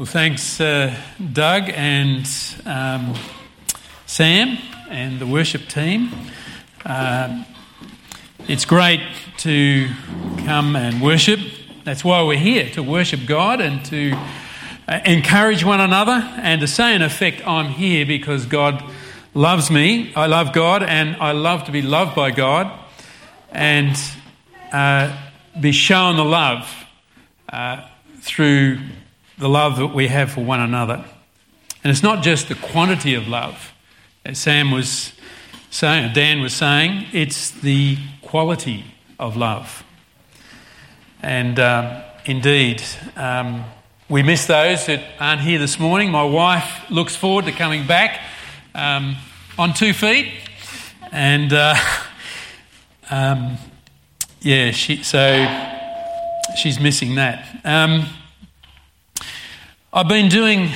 Well, thanks, uh, Doug and um, Sam and the worship team. Uh, it's great to come and worship. That's why we're here to worship God and to uh, encourage one another and to say, in effect, I'm here because God loves me. I love God and I love to be loved by God and uh, be shown the love uh, through the love that we have for one another. And it's not just the quantity of love, as Sam was saying, Dan was saying, it's the quality of love. And um, indeed, um, we miss those that aren't here this morning. My wife looks forward to coming back um, on two feet. And uh, um, yeah, she, so she's missing that. I've been doing,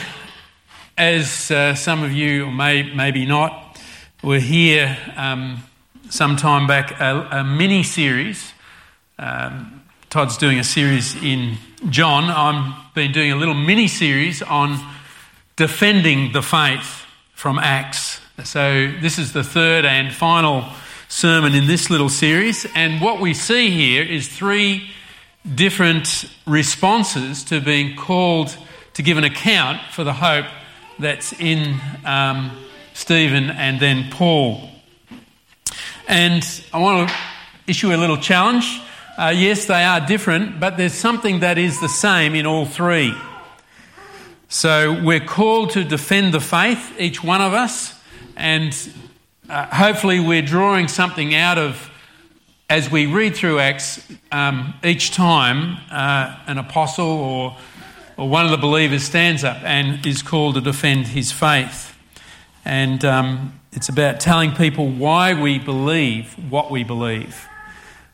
as uh, some of you, may, maybe not, were here um, some time back, a, a mini series. Um, Todd's doing a series in John. I've been doing a little mini series on defending the faith from Acts. So, this is the third and final sermon in this little series. And what we see here is three different responses to being called to give an account for the hope that's in um, Stephen and then Paul. And I want to issue a little challenge. Uh, yes, they are different, but there's something that is the same in all three. So we're called to defend the faith, each one of us, and uh, hopefully we're drawing something out of as we read through Acts um, each time uh, an apostle or or one of the believers stands up and is called to defend his faith. And um, it's about telling people why we believe what we believe.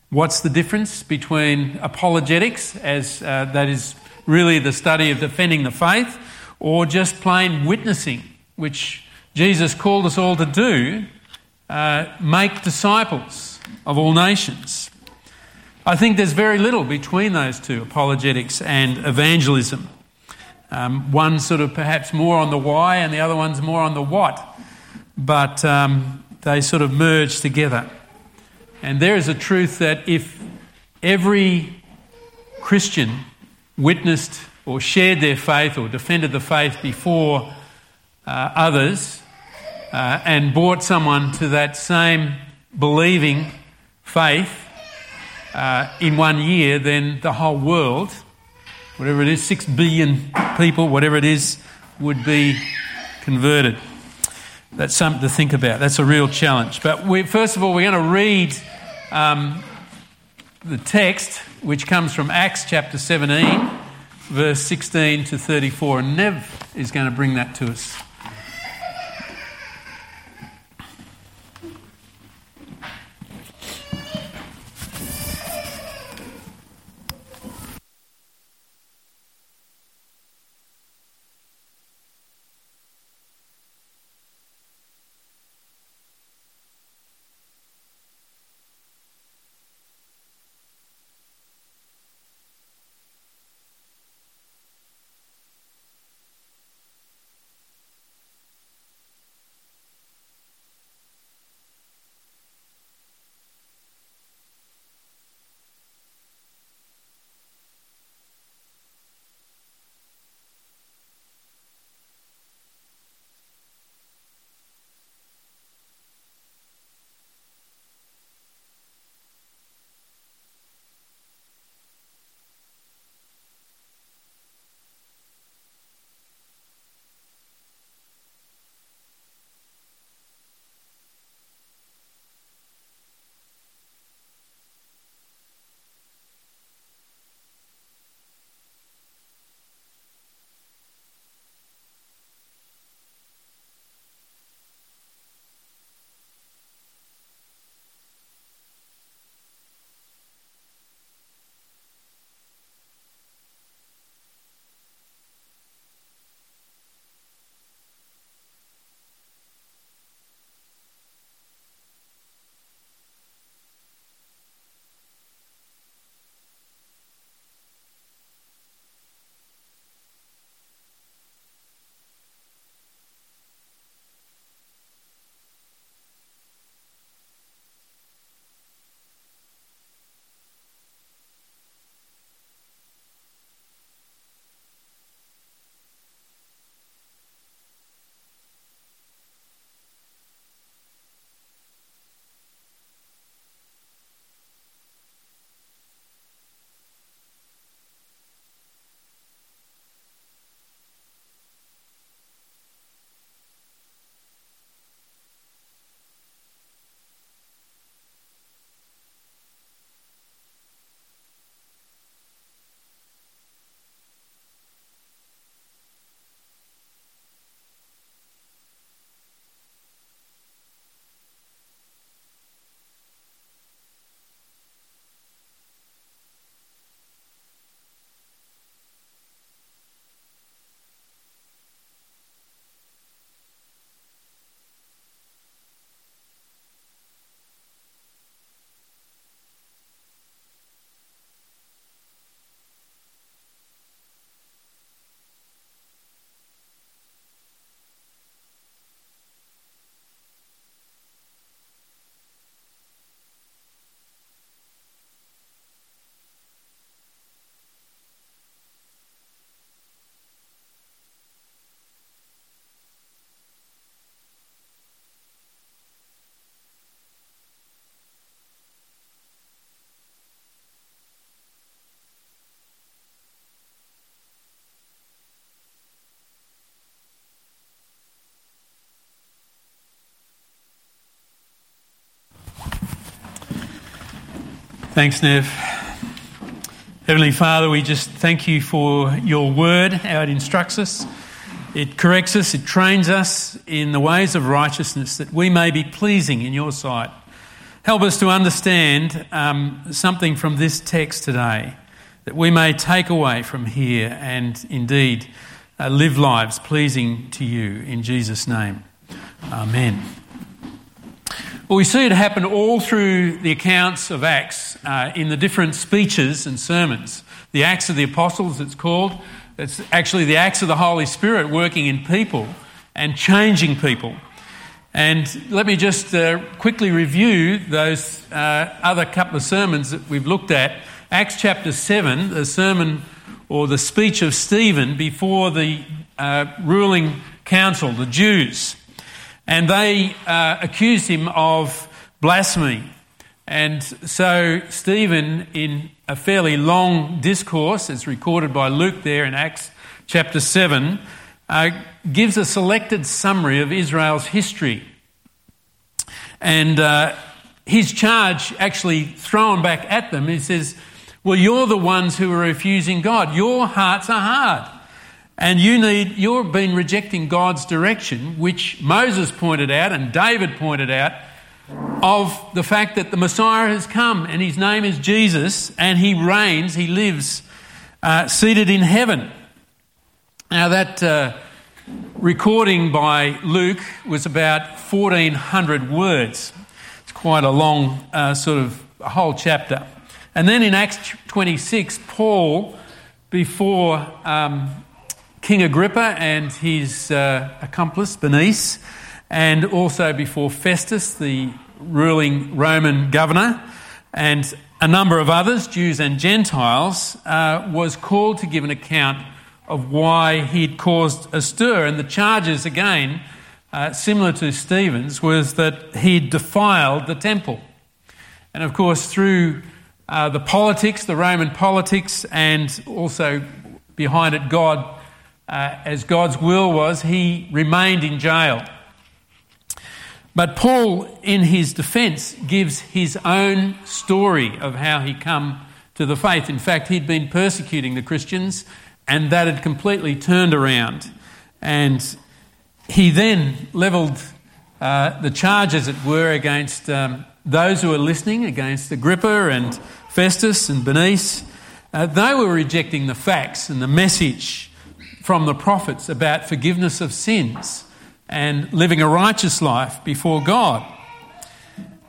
What's the difference between apologetics, as uh, that is really the study of defending the faith, or just plain witnessing, which Jesus called us all to do, uh, make disciples of all nations. I think there's very little between those two, apologetics and evangelism. Um, one sort of perhaps more on the why, and the other one's more on the what. But um, they sort of merge together. And there is a truth that if every Christian witnessed or shared their faith or defended the faith before uh, others uh, and brought someone to that same believing faith uh, in one year, then the whole world, whatever it is, six billion people, whatever it is, would be converted. That's something to think about. That's a real challenge. But we, first of all, we're going to read um, the text, which comes from Acts chapter 17, verse 16 to 34. And Nev is going to bring that to us. Thanks, Nev. Heavenly Father, we just thank you for your word, how it instructs us. It corrects us, it trains us in the ways of righteousness that we may be pleasing in your sight. Help us to understand um, something from this text today that we may take away from here and indeed uh, live lives pleasing to you in Jesus' name. Amen. Well, we see it happen all through the accounts of Acts uh, in the different speeches and sermons. The Acts of the Apostles, it's called. It's actually the Acts of the Holy Spirit working in people and changing people. And let me just uh, quickly review those uh, other couple of sermons that we've looked at. Acts chapter 7, the sermon or the speech of Stephen before the uh, ruling council, the Jews and they uh, accused him of blasphemy. And so, Stephen, in a fairly long discourse, as recorded by Luke there in Acts chapter 7, uh, gives a selected summary of Israel's history. And uh, his charge, actually thrown back at them, he says, Well, you're the ones who are refusing God. Your hearts are hard. And you need, you've been rejecting God's direction, which Moses pointed out and David pointed out, of the fact that the Messiah has come and his name is Jesus and he reigns, he lives uh, seated in heaven. Now, that uh, recording by Luke was about 1400 words. It's quite a long, uh, sort of, whole chapter. And then in Acts 26, Paul, before um, King Agrippa and his uh, accomplice Bernice, and also before Festus, the ruling Roman governor, and a number of others, Jews and Gentiles, uh, was called to give an account of why he'd caused a stir. And the charges, again, uh, similar to Stephen's, was that he'd defiled the temple. And of course, through uh, the politics, the Roman politics, and also behind it, God uh, as God's will was, he remained in jail. But Paul, in his defense, gives his own story of how he come to the faith. In fact, he'd been persecuting the Christians, and that had completely turned around. And he then levelled uh, the charge, as it were, against um, those who were listening, against Agrippa and Festus and Bernice. Uh, they were rejecting the facts and the message from the prophets about forgiveness of sins and living a righteous life before God.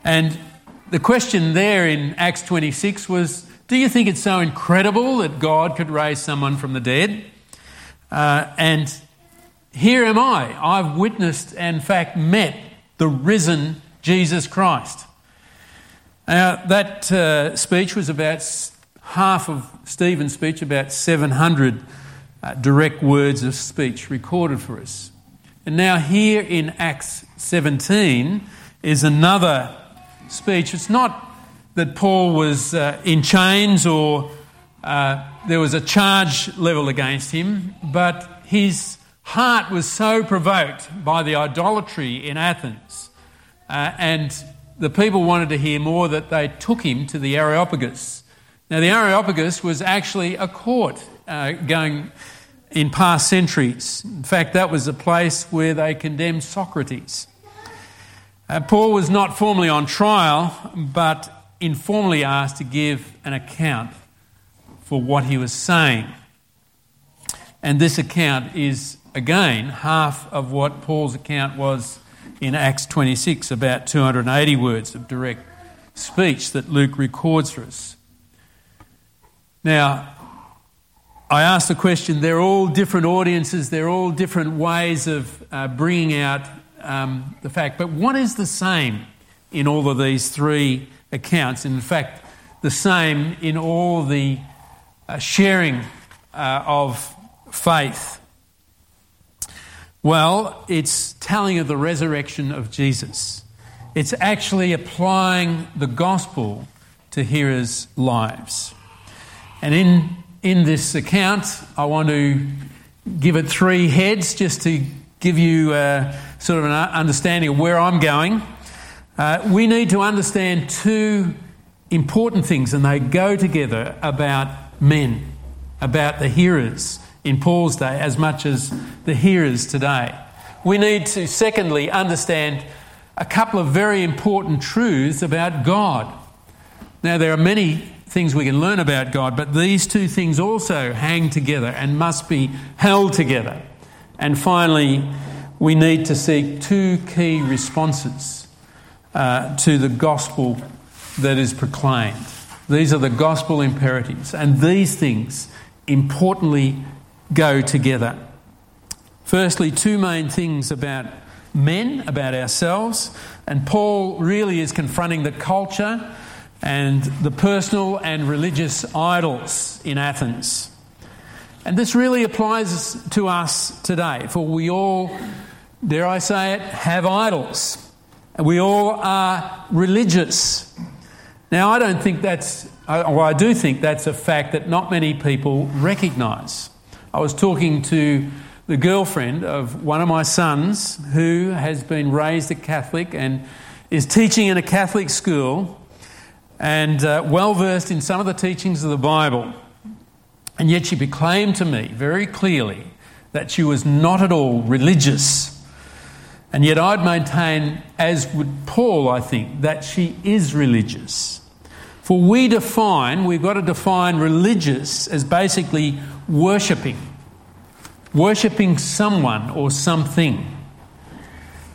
And the question there in Acts 26 was Do you think it's so incredible that God could raise someone from the dead? Uh, and here am I. I've witnessed and, in fact, met the risen Jesus Christ. Now, that uh, speech was about half of Stephen's speech, about 700 uh, direct words of speech recorded for us. And now, here in Acts 17 is another speech. It's not that Paul was uh, in chains or uh, there was a charge level against him, but his heart was so provoked by the idolatry in Athens, uh, and the people wanted to hear more that they took him to the Areopagus. Now, the Areopagus was actually a court uh, going in past centuries. In fact, that was a place where they condemned Socrates. Uh, Paul was not formally on trial, but informally asked to give an account for what he was saying. And this account is, again, half of what Paul's account was in Acts 26, about 280 words of direct speech that Luke records for us. Now, I asked the question they're all different audiences, they're all different ways of uh, bringing out um, the fact. But what is the same in all of these three accounts? In fact, the same in all the uh, sharing uh, of faith. Well, it's telling of the resurrection of Jesus. It's actually applying the gospel to hearers' lives. And in in this account, I want to give it three heads just to give you uh, sort of an understanding of where I'm going. Uh, we need to understand two important things and they go together about men, about the hearers in Paul's day as much as the hearers today. We need to, secondly, understand a couple of very important truths about God. Now, there are many things we can learn about God, but these two things also hang together and must be held together. And finally, we need to seek two key responses uh, to the gospel that is proclaimed. These are the gospel imperatives, and these things importantly go together. Firstly, two main things about men, about ourselves, and Paul really is confronting the culture and the personal and religious idols in Athens. And this really applies to us today, for we all, dare I say it, have idols. We all are religious. Now, I don't think that's, well, I do think that's a fact that not many people recognise. I was talking to the girlfriend of one of my sons who has been raised a Catholic and is teaching in a Catholic school and uh, well versed in some of the teachings of the Bible. And yet she proclaimed to me very clearly that she was not at all religious. And yet I'd maintain, as would Paul, I think, that she is religious. For we define, we've got to define religious as basically worshipping, worshipping someone or something.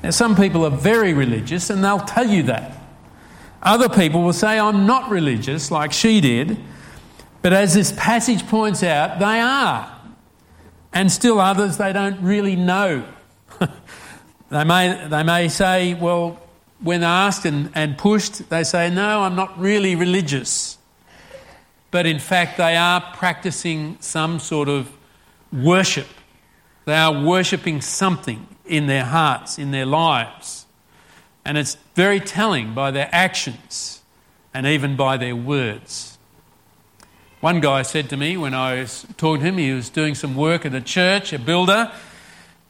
Now, some people are very religious and they'll tell you that. Other people will say, I'm not religious, like she did, but as this passage points out, they are. And still others, they don't really know. they, may, they may say, well, when asked and, and pushed, they say, no, I'm not really religious. But in fact, they are practicing some sort of worship. They are worshipping something in their hearts, in their lives. And it's very telling by their actions and even by their words. One guy said to me when I was talking to him, he was doing some work at a church, a builder,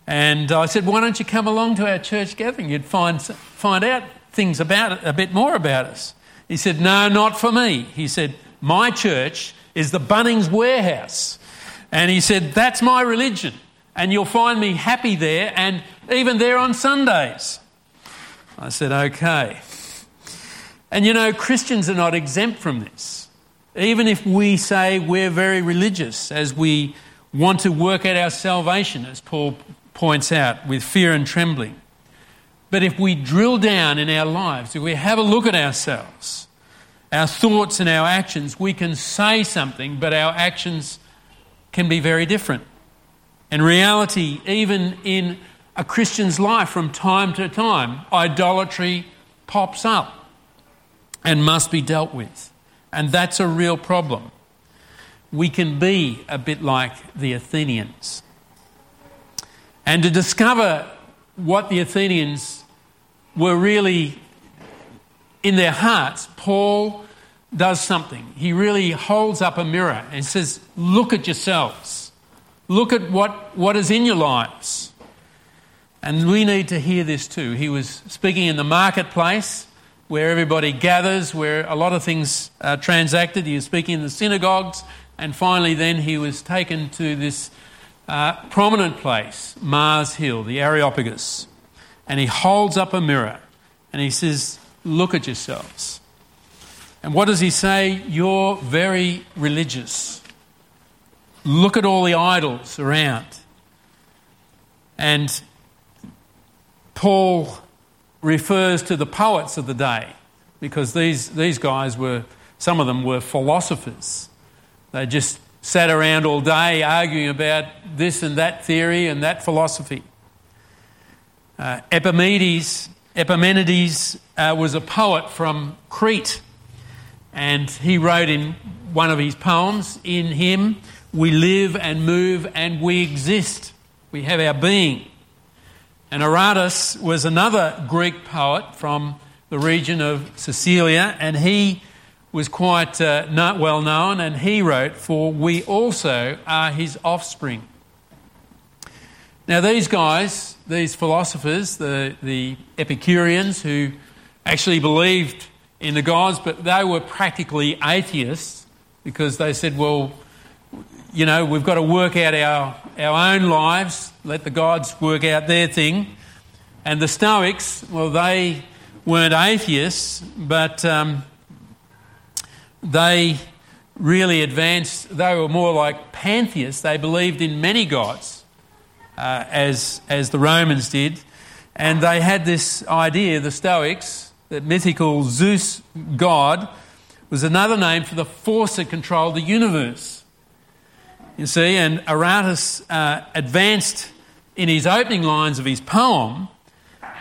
and I said, Why don't you come along to our church gathering? You'd find, find out things about it, a bit more about us. He said, No, not for me. He said, My church is the Bunnings Warehouse. And he said, That's my religion. And you'll find me happy there and even there on Sundays. I said, Okay. And you know, Christians are not exempt from this. Even if we say we're very religious, as we want to work out our salvation, as Paul points out, with fear and trembling. But if we drill down in our lives, if we have a look at ourselves, our thoughts and our actions, we can say something, but our actions can be very different. In reality, even in a Christian's life from time to time, idolatry pops up and must be dealt with. And that's a real problem. We can be a bit like the Athenians. And to discover what the Athenians were really in their hearts, Paul does something. He really holds up a mirror and says, Look at yourselves. Look at what, what is in your lives. And we need to hear this too. He was speaking in the marketplace where everybody gathers, where a lot of things are transacted. He was speaking in the synagogues. And finally, then he was taken to this uh, prominent place, Mars Hill, the Areopagus, and he holds up a mirror and he says, Look at yourselves. And what does he say? You're very religious. Look at all the idols around. And Paul refers to the poets of the day because these, these guys were, some of them were philosophers. They just sat around all day arguing about this and that theory and that philosophy. Uh, Epimenides, Epimenides uh, was a poet from Crete, and he wrote in one of his poems, In him we live and move and we exist. We have our being. And Aratus was another Greek poet from the region of Sicilia, and he was quite uh, not well known, and he wrote, For we also are his offspring. Now, these guys, these philosophers, the, the Epicureans who actually believed in the gods, but they were practically atheists because they said, well, you know, we've got to work out our, our own lives, let the gods work out their thing. And the Stoics, well, they weren't atheists, but um, they really advanced, they were more like pantheists. They believed in many gods, uh, as, as the Romans did. And they had this idea, the Stoics, that mythical Zeus god was another name for the force that controlled the universe. You see, and Aratus uh, advanced in his opening lines of his poem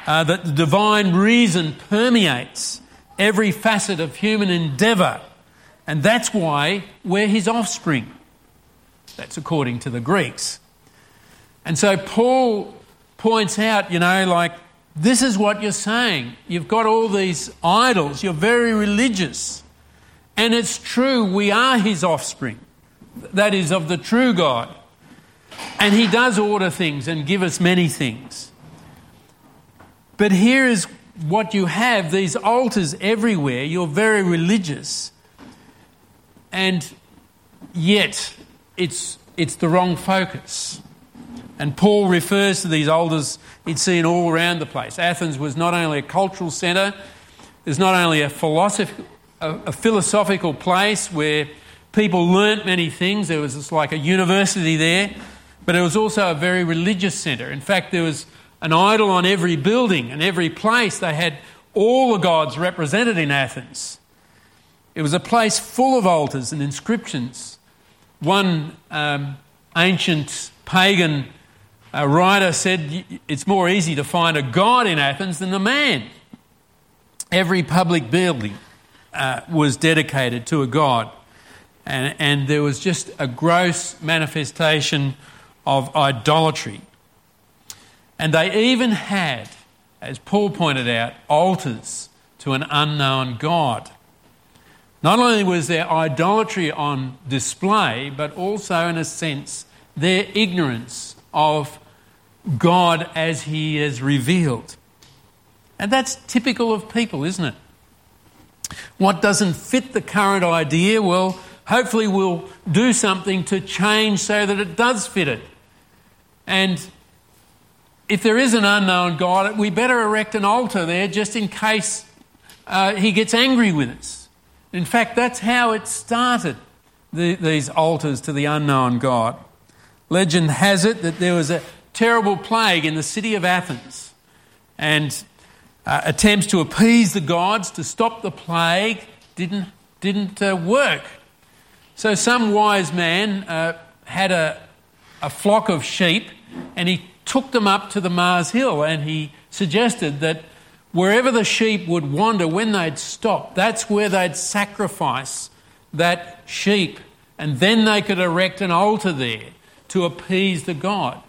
uh, that the divine reason permeates every facet of human endeavour and that's why we're his offspring. That's according to the Greeks. And so Paul points out, you know, like, this is what you're saying. You've got all these idols, you're very religious. And it's true, we are his offspring. That is, of the true God. And he does order things and give us many things. But here is what you have these altars everywhere. You're very religious and yet it's, it's the wrong focus. And Paul refers to these altars he'd seen all around the place. Athens was not only a cultural centre, there's not only a, philosoph- a, a philosophical place where people learnt many things, there was like a university there, but it was also a very religious centre. In fact, there was an idol on every building and every place. They had all the gods represented in Athens. It was a place full of altars and inscriptions. One um, ancient pagan uh, writer said it's more easy to find a god in Athens than a man. Every public building uh, was dedicated to a god, and, and there was just a gross manifestation of idolatry. And they even had, as Paul pointed out, altars to an unknown God. Not only was their idolatry on display, but also, in a sense, their ignorance of God as He is revealed. And that's typical of people, isn't it? What doesn't fit the current idea, well, hopefully we'll do something to change so that it does fit it. And if there is an unknown God, we better erect an altar there just in case uh, he gets angry with us. In fact, that's how it started, the, these altars to the unknown God. Legend has it that there was a terrible plague in the city of Athens, and uh, attempts to appease the gods to stop the plague didn't, didn't uh, work. So, some wise man uh, had a, a flock of sheep and he took them up to the Mars Hill and he suggested that wherever the sheep would wander, when they'd stop, that's where they'd sacrifice that sheep. And then they could erect an altar there to appease the god.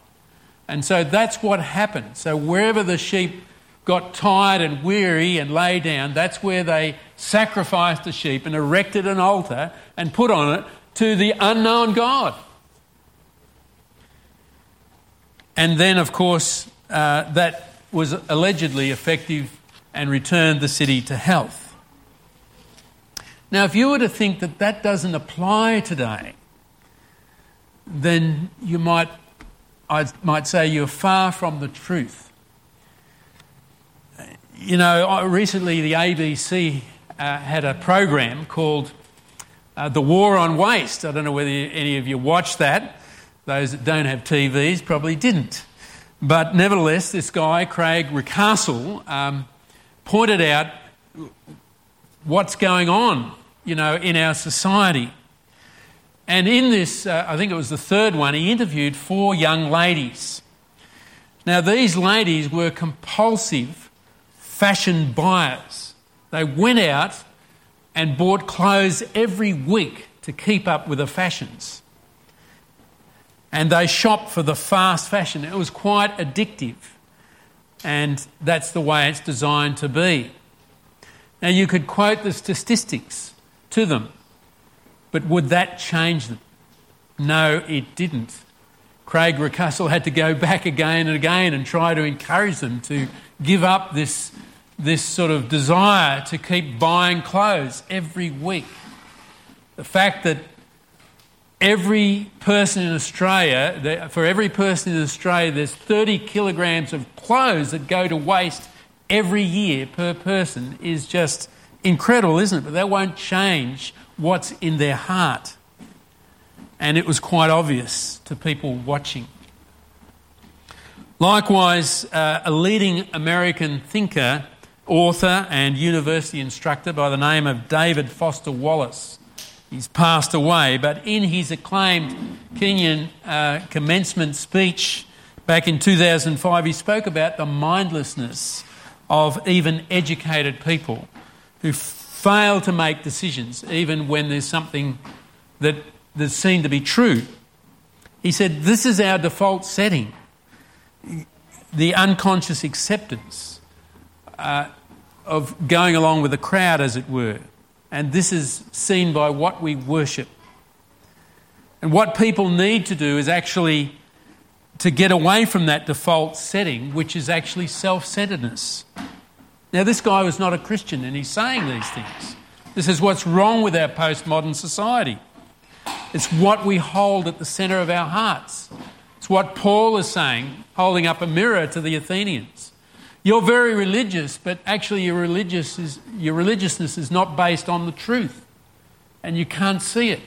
And so that's what happened. So wherever the sheep got tired and weary and lay down, that's where they sacrificed the sheep and erected an altar and put on it to the unknown God. And then, of course, uh, that was allegedly effective and returned the city to health. Now, if you were to think that that doesn't apply today, then you might, I might say you're far from the truth. You know, recently the ABC uh, had a program called uh, The War on Waste. I don't know whether any of you watched that. Those that don't have TVs probably didn't. But nevertheless, this guy, Craig Reucassel, um, pointed out what's going on, you know, in our society. And in this, uh, I think it was the third one, he interviewed four young ladies. Now, these ladies were compulsive fashion buyers. They went out and bought clothes every week to keep up with the fashions. And they shopped for the fast fashion. It was quite addictive and that's the way it's designed to be. Now, you could quote the statistics to them, but would that change them? No, it didn't. Craig Reucassel had to go back again and again and try to encourage them to give up this this sort of desire to keep buying clothes every week. The fact that every person in Australia, for every person in Australia, there's 30 kilograms of clothes that go to waste every year per person is just incredible, isn't it? But that won't change what's in their heart. And it was quite obvious to people watching. Likewise, uh, a leading American thinker, author, and university instructor by the name of David Foster Wallace. He's passed away, but in his acclaimed Kenyon uh, commencement speech back in 2005, he spoke about the mindlessness of even educated people who fail to make decisions, even when there's something that, that's seen to be true. He said, This is our default setting the unconscious acceptance uh, of going along with the crowd, as it were. And this is seen by what we worship. And what people need to do is actually to get away from that default setting, which is actually self centeredness. Now, this guy was not a Christian and he's saying these things. This is what's wrong with our postmodern society. It's what we hold at the centre of our hearts. It's what Paul is saying, holding up a mirror to the Athenians. You're very religious, but actually your, religious is, your religiousness is not based on the truth, and you can't see it.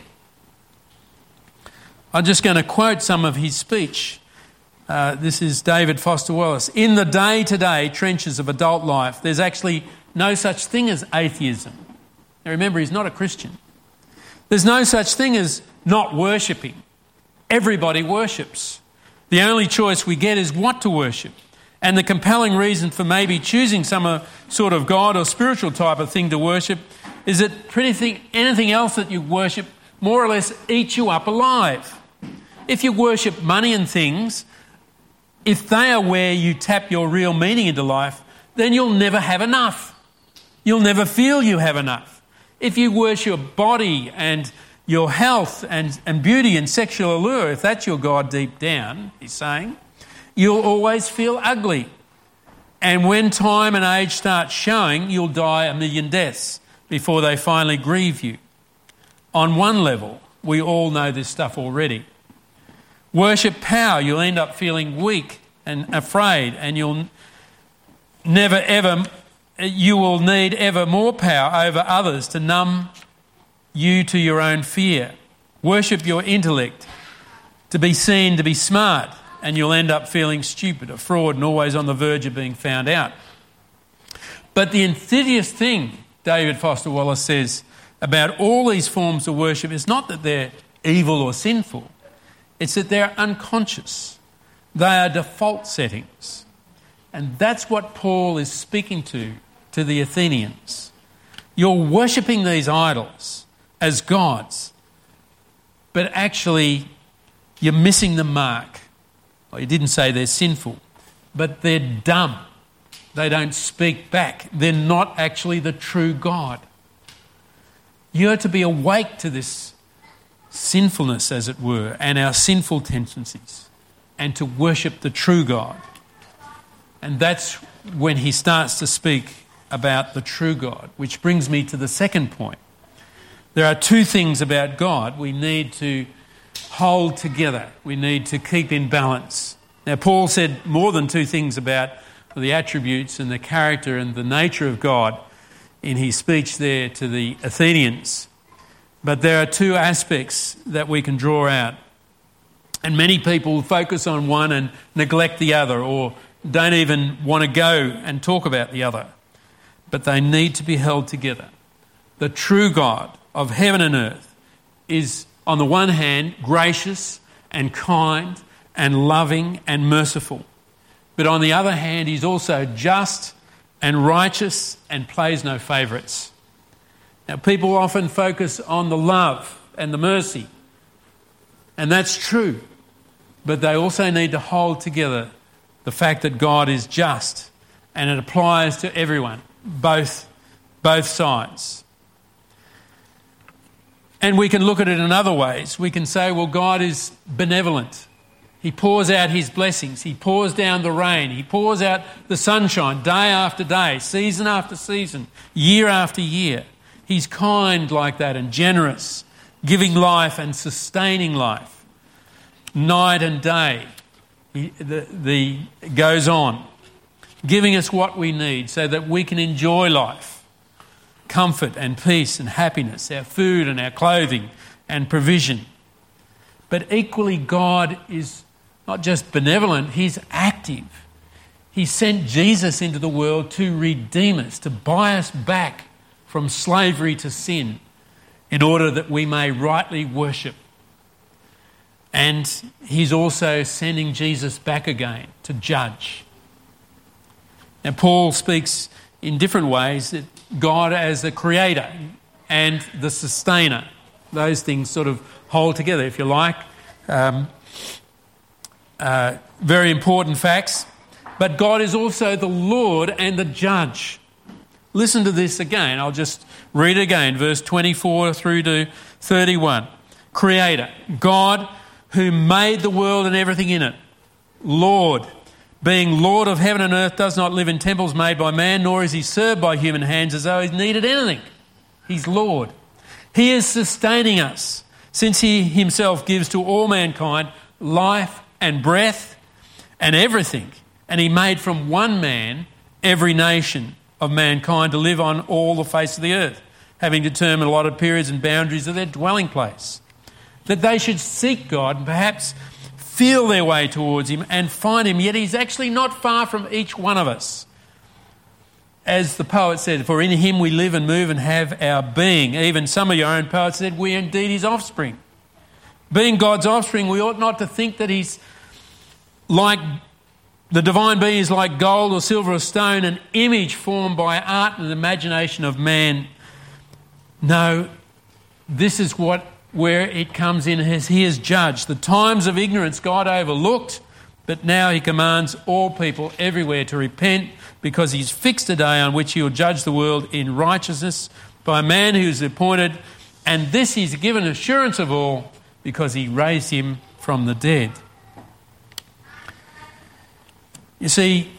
I'm just going to quote some of his speech. Uh, this is David Foster Wallace. In the day to day trenches of adult life, there's actually no such thing as atheism. Now remember, he's not a Christian. There's no such thing as not worshipping. Everybody worships. The only choice we get is what to worship. And the compelling reason for maybe choosing some uh, sort of God or spiritual type of thing to worship is that pretty anything else that you worship more or less eats you up alive. If you worship money and things, if they are where you tap your real meaning into life, then you'll never have enough. You'll never feel you have enough. If you worship your body and your health and, and beauty and sexual allure, if that's your God deep down, he's saying, you'll always feel ugly. And when time and age start showing, you'll die a million deaths before they finally grieve you. On one level, we all know this stuff already. Worship power, you'll end up feeling weak and afraid, and you'll never ever, you will need ever more power over others to numb you to your own fear. Worship your intellect to be seen to be smart, and you'll end up feeling stupid, a fraud, and always on the verge of being found out. But the insidious thing, David Foster Wallace says, about all these forms of worship is not that they're evil or sinful, it's that they're unconscious. They are default settings. And that's what Paul is speaking to to the Athenians. You're worshipping these idols as gods, but actually you're missing the mark. He didn't say they're sinful, but they're dumb. They don't speak back. They're not actually the true God. You're to be awake to this sinfulness, as it were, and our sinful tendencies, and to worship the true God. And that's when he starts to speak about the true God, which brings me to the second point. There are two things about God we need to hold together, we need to keep in balance. Now, Paul said more than two things about the attributes and the character and the nature of God in his speech there to the Athenians. But there are two aspects that we can draw out. And many people focus on one and neglect the other, or don't even want to go and talk about the other. But they need to be held together. The true God of heaven and earth is, on the one hand, gracious and kind and loving and merciful. But on the other hand, he's also just and righteous and plays no favourites. Now, people often focus on the love and the mercy, and that's true. But they also need to hold together the fact that God is just, and it applies to everyone, both, both sides. And we can look at it in other ways. We can say, well, God is benevolent. He pours out his blessings. He pours down the rain. He pours out the sunshine day after day, season after season, year after year. He's kind like that and generous, giving life and sustaining life night and day. He, the, the goes on, giving us what we need so that we can enjoy life, comfort and peace and happiness, our food and our clothing and provision. But equally, God is not just benevolent, He's active. He sent Jesus into the world to redeem us, to buy us back from slavery to sin, in order that we may rightly worship. And He's also sending Jesus back again to judge. Now, Paul speaks in different ways God as the creator and the sustainer, those things sort of hold together, if you like. Um, uh, very important facts. But God is also the Lord and the judge. Listen to this again. I'll just read it again, verse 24 through to 31. Creator, God who made the world and everything in it. Lord, being Lord of heaven and earth, does not live in temples made by man, nor is he served by human hands as though he needed anything. He's Lord. He is sustaining us, since he himself gives to all mankind life and breath and everything. And he made from one man every nation of mankind to live on all the face of the earth, having determined allotted periods and boundaries of their dwelling place. That they should seek God and perhaps feel their way towards Him and find Him, yet He's actually not far from each one of us. As the poet said, For in Him we live and move and have our being. Even some of your own poets said, We are indeed His offspring. Being God's offspring, we ought not to think that He's like the divine being is like gold or silver or stone, an image formed by art and the imagination of man. No, this is what where it comes in as he is judged. The times of ignorance God overlooked, but now he commands all people everywhere to repent because he's fixed a day on which he will judge the world in righteousness by a man who is appointed, and this he's given assurance of all because he raised him from the dead. You see,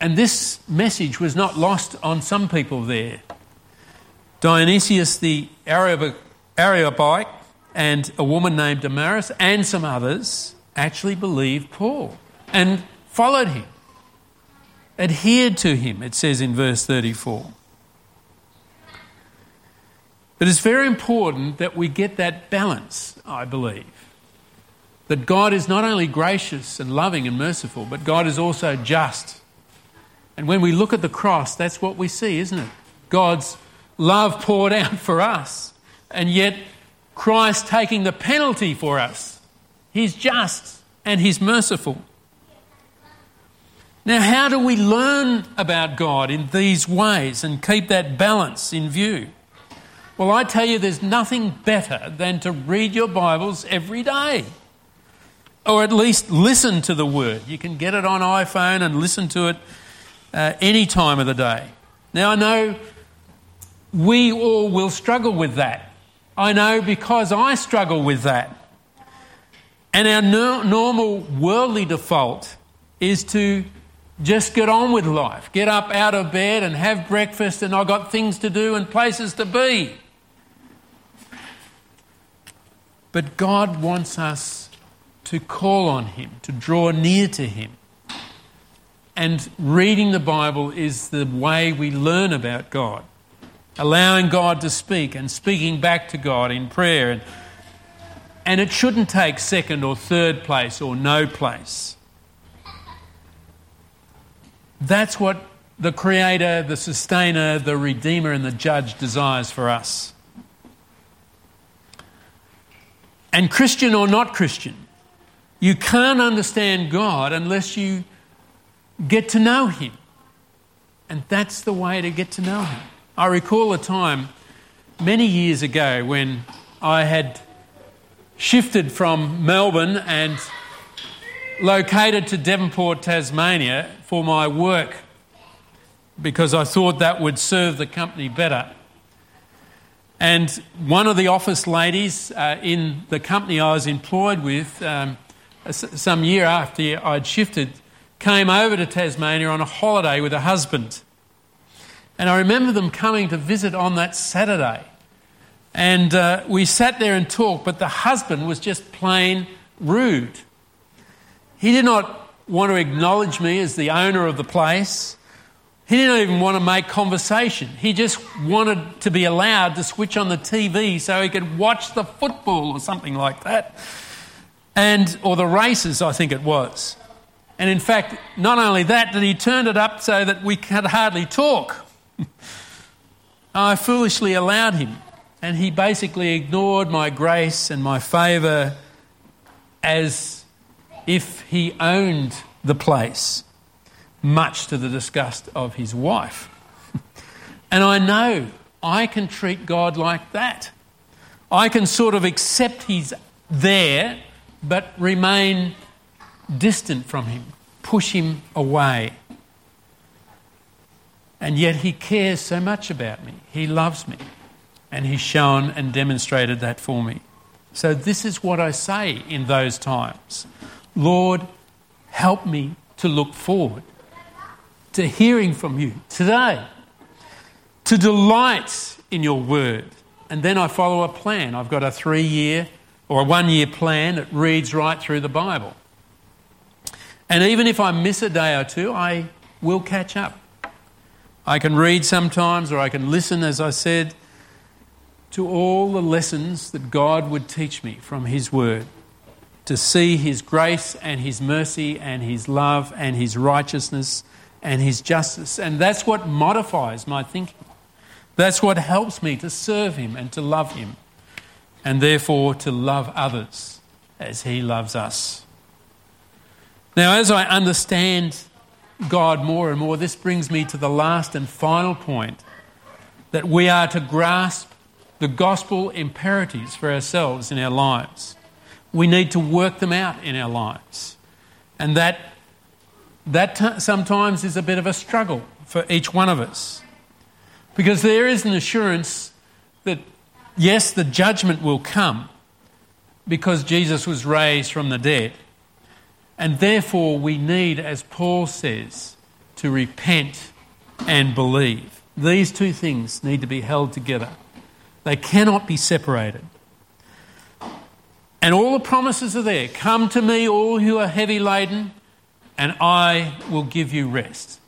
and this message was not lost on some people there. Dionysius the Areopagite and a woman named Damaris and some others actually believed Paul and followed him, adhered to him, it says in verse 34. But it's very important that we get that balance, I believe. That God is not only gracious and loving and merciful, but God is also just. And when we look at the cross, that's what we see, isn't it? God's love poured out for us, and yet Christ taking the penalty for us. He's just and He's merciful. Now, how do we learn about God in these ways and keep that balance in view? Well, I tell you, there's nothing better than to read your Bibles every day. Or at least listen to the Word. You can get it on iPhone and listen to it uh, any time of the day. Now, I know we all will struggle with that. I know because I struggle with that. And our no- normal worldly default is to just get on with life. Get up out of bed and have breakfast, and I've got things to do and places to be. But God wants us to call on Him, to draw near to Him. And reading the Bible is the way we learn about God. Allowing God to speak and speaking back to God in prayer. And, and it shouldn't take second or third place or no place. That's what the Creator, the Sustainer, the Redeemer, and the Judge desires for us. And Christian or not Christian, you can't understand God unless you get to know Him. And that's the way to get to know Him. I recall a time many years ago when I had shifted from Melbourne and located to Devonport, Tasmania for my work because I thought that would serve the company better. And one of the office ladies uh, in the company I was employed with um, some year after I'd shifted, came over to Tasmania on a holiday with her husband. And I remember them coming to visit on that Saturday. And uh, we sat there and talked, but the husband was just plain rude. He did not want to acknowledge me as the owner of the place. He didn't even want to make conversation. He just wanted to be allowed to switch on the TV so he could watch the football or something like that. And or the races, I think it was. And in fact, not only that, that he turned it up so that we could hardly talk. I foolishly allowed him. And he basically ignored my grace and my favour as if he owned the place, much to the disgust of his wife. and I know I can treat God like that. I can sort of accept he's there, but remain distant from him, push him away. And yet he cares so much about me. He loves me. And He's shown and demonstrated that for me. So, this is what I say in those times Lord, help me to look forward to hearing from you today, to delight in your word. And then I follow a plan. I've got a three year or a one year plan that reads right through the Bible. And even if I miss a day or two, I will catch up. I can read sometimes or I can listen, as I said to all the lessons that God would teach me from His Word, to see His grace and His mercy and His love and His righteousness and His justice. And that's what modifies my thinking. That's what helps me to serve Him and to love Him, and therefore to love others as He loves us. Now, as I understand God more and more, this brings me to the last and final point that we are to grasp the gospel imperatives for ourselves in our lives. We need to work them out in our lives. And that, that t- sometimes is a bit of a struggle for each one of us. Because there is an assurance that, yes, the judgment will come because Jesus was raised from the dead. And therefore, we need, as Paul says, to repent and believe. These two things need to be held together. They cannot be separated. And all the promises are there. Come to me, all who are heavy laden, and I will give you rest.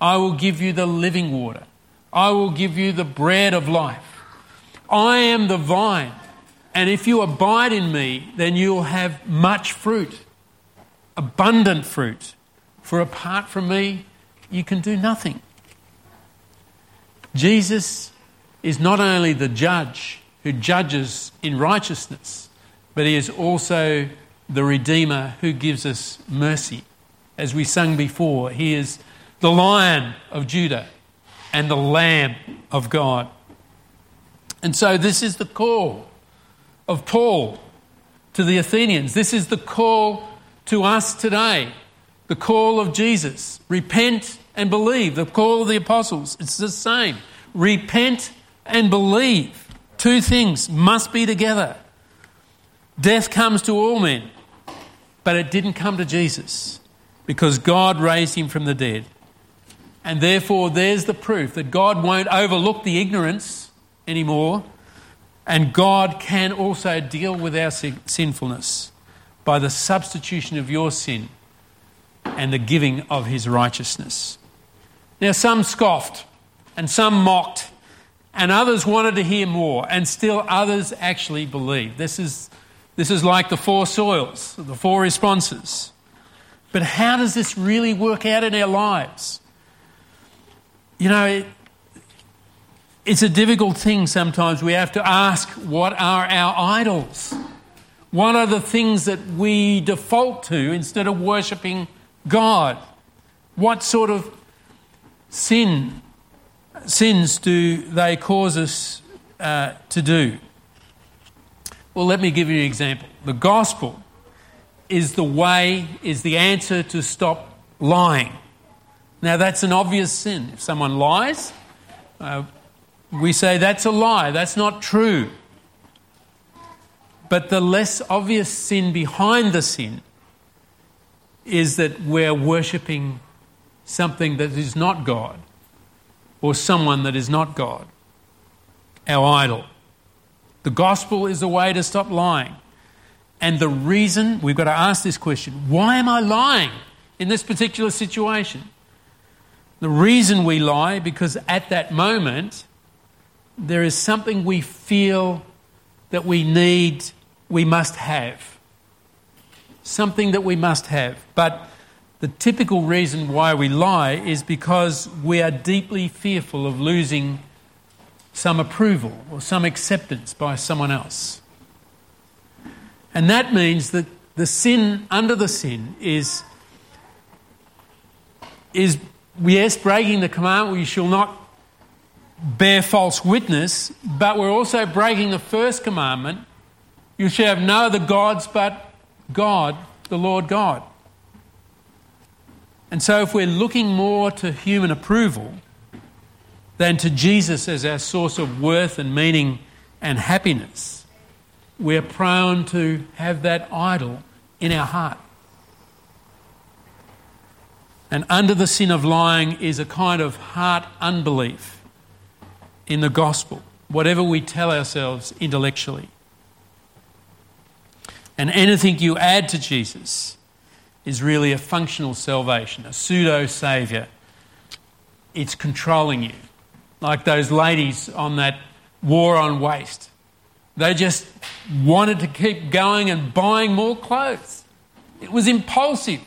I will give you the living water. I will give you the bread of life. I am the vine, and if you abide in me, then you'll have much fruit, abundant fruit. For apart from me, you can do nothing. Jesus is not only the judge who judges in righteousness, but he is also the Redeemer who gives us mercy. As we sung before, he is the Lion of Judah and the Lamb of God. And so, this is the call of Paul to the Athenians. This is the call to us today. The call of Jesus. Repent and believe. The call of the apostles. It's the same. Repent and believe. Two things must be together. Death comes to all men, but it didn't come to Jesus because God raised him from the dead. And therefore, there's the proof that God won't overlook the ignorance anymore, and God can also deal with our sinfulness by the substitution of your sin and the giving of his righteousness. Now, some scoffed and some mocked and others wanted to hear more, and still others actually believed. This is, this is like the four soils, the four responses. But how does this really work out in our lives? You know, it, it's a difficult thing sometimes. We have to ask what are our idols? What are the things that we default to instead of worshipping God? What sort of sin sins do they cause us uh, to do? Well, let me give you an example. The gospel is the way, is the answer to stop lying. Now, that's an obvious sin. If someone lies, uh, we say that's a lie, that's not true. But the less obvious sin behind the sin is that we're worshipping something that is not God or someone that is not God, our idol. The gospel is a way to stop lying. And the reason, we've got to ask this question why am I lying in this particular situation? The reason we lie, because at that moment, there is something we feel that we need, we must have. Something that we must have. But the typical reason why we lie is because we are deeply fearful of losing some approval or some acceptance by someone else. And that means that the sin under the sin is, is yes, breaking the commandment, you shall not bear false witness, but we're also breaking the first commandment you shall have no other gods but God, the Lord God. And so, if we're looking more to human approval than to Jesus as our source of worth and meaning and happiness, we're prone to have that idol in our heart. And under the sin of lying is a kind of heart unbelief in the gospel, whatever we tell ourselves intellectually. And anything you add to Jesus is really a functional salvation, a pseudo saviour. It's controlling you. Like those ladies on that war on waste. They just wanted to keep going and buying more clothes. It was impulsive.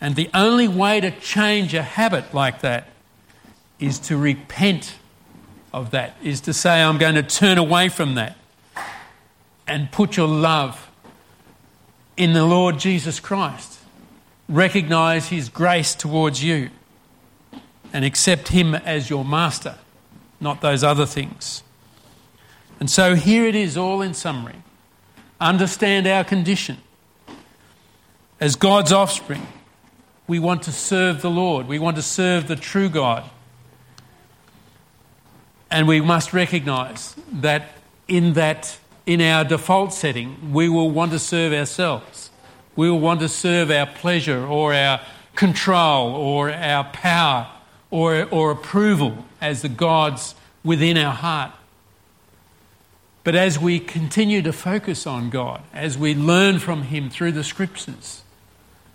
And the only way to change a habit like that is to repent of that, is to say, I'm going to turn away from that and put your love in the Lord Jesus Christ. Recognize His grace towards you and accept Him as your master, not those other things. And so here it is, all in summary. Understand our condition. As God's offspring, we want to serve the Lord, we want to serve the true God. And we must recognize that in that in our default setting, we will want to serve ourselves. We will want to serve our pleasure or our control or our power or, or approval as the gods within our heart. But as we continue to focus on God, as we learn from Him through the scriptures,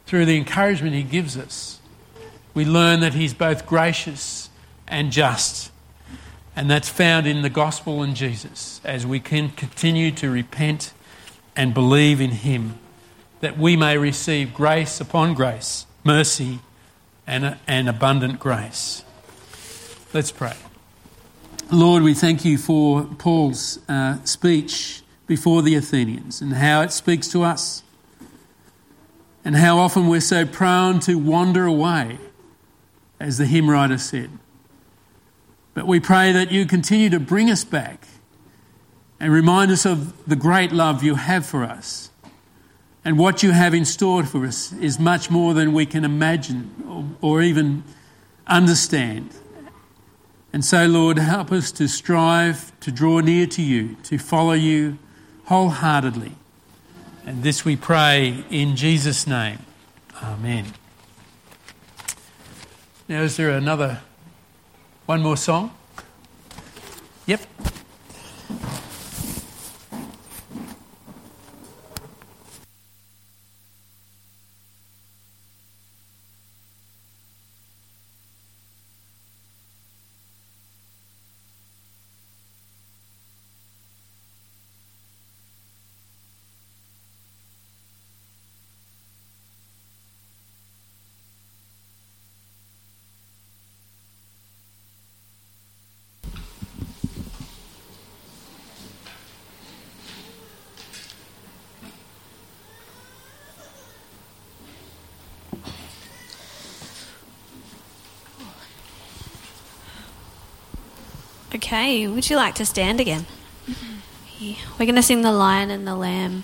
through the encouragement He gives us, we learn that He's both gracious and just and that's found in the gospel and Jesus as we can continue to repent and believe in Him, that we may receive grace upon grace, mercy, and, and abundant grace. Let's pray. Lord, we thank you for Paul's uh, speech before the Athenians and how it speaks to us, and how often we're so prone to wander away, as the hymn writer said. But we pray that you continue to bring us back and remind us of the great love you have for us. And what you have in store for us is much more than we can imagine or, or even understand. And so, Lord, help us to strive to draw near to you, to follow you wholeheartedly. And this we pray in Jesus' name. Amen. Now, is there another one more song? Yep. Okay, would you like to stand again? We're going to sing The Lion and the Lamb.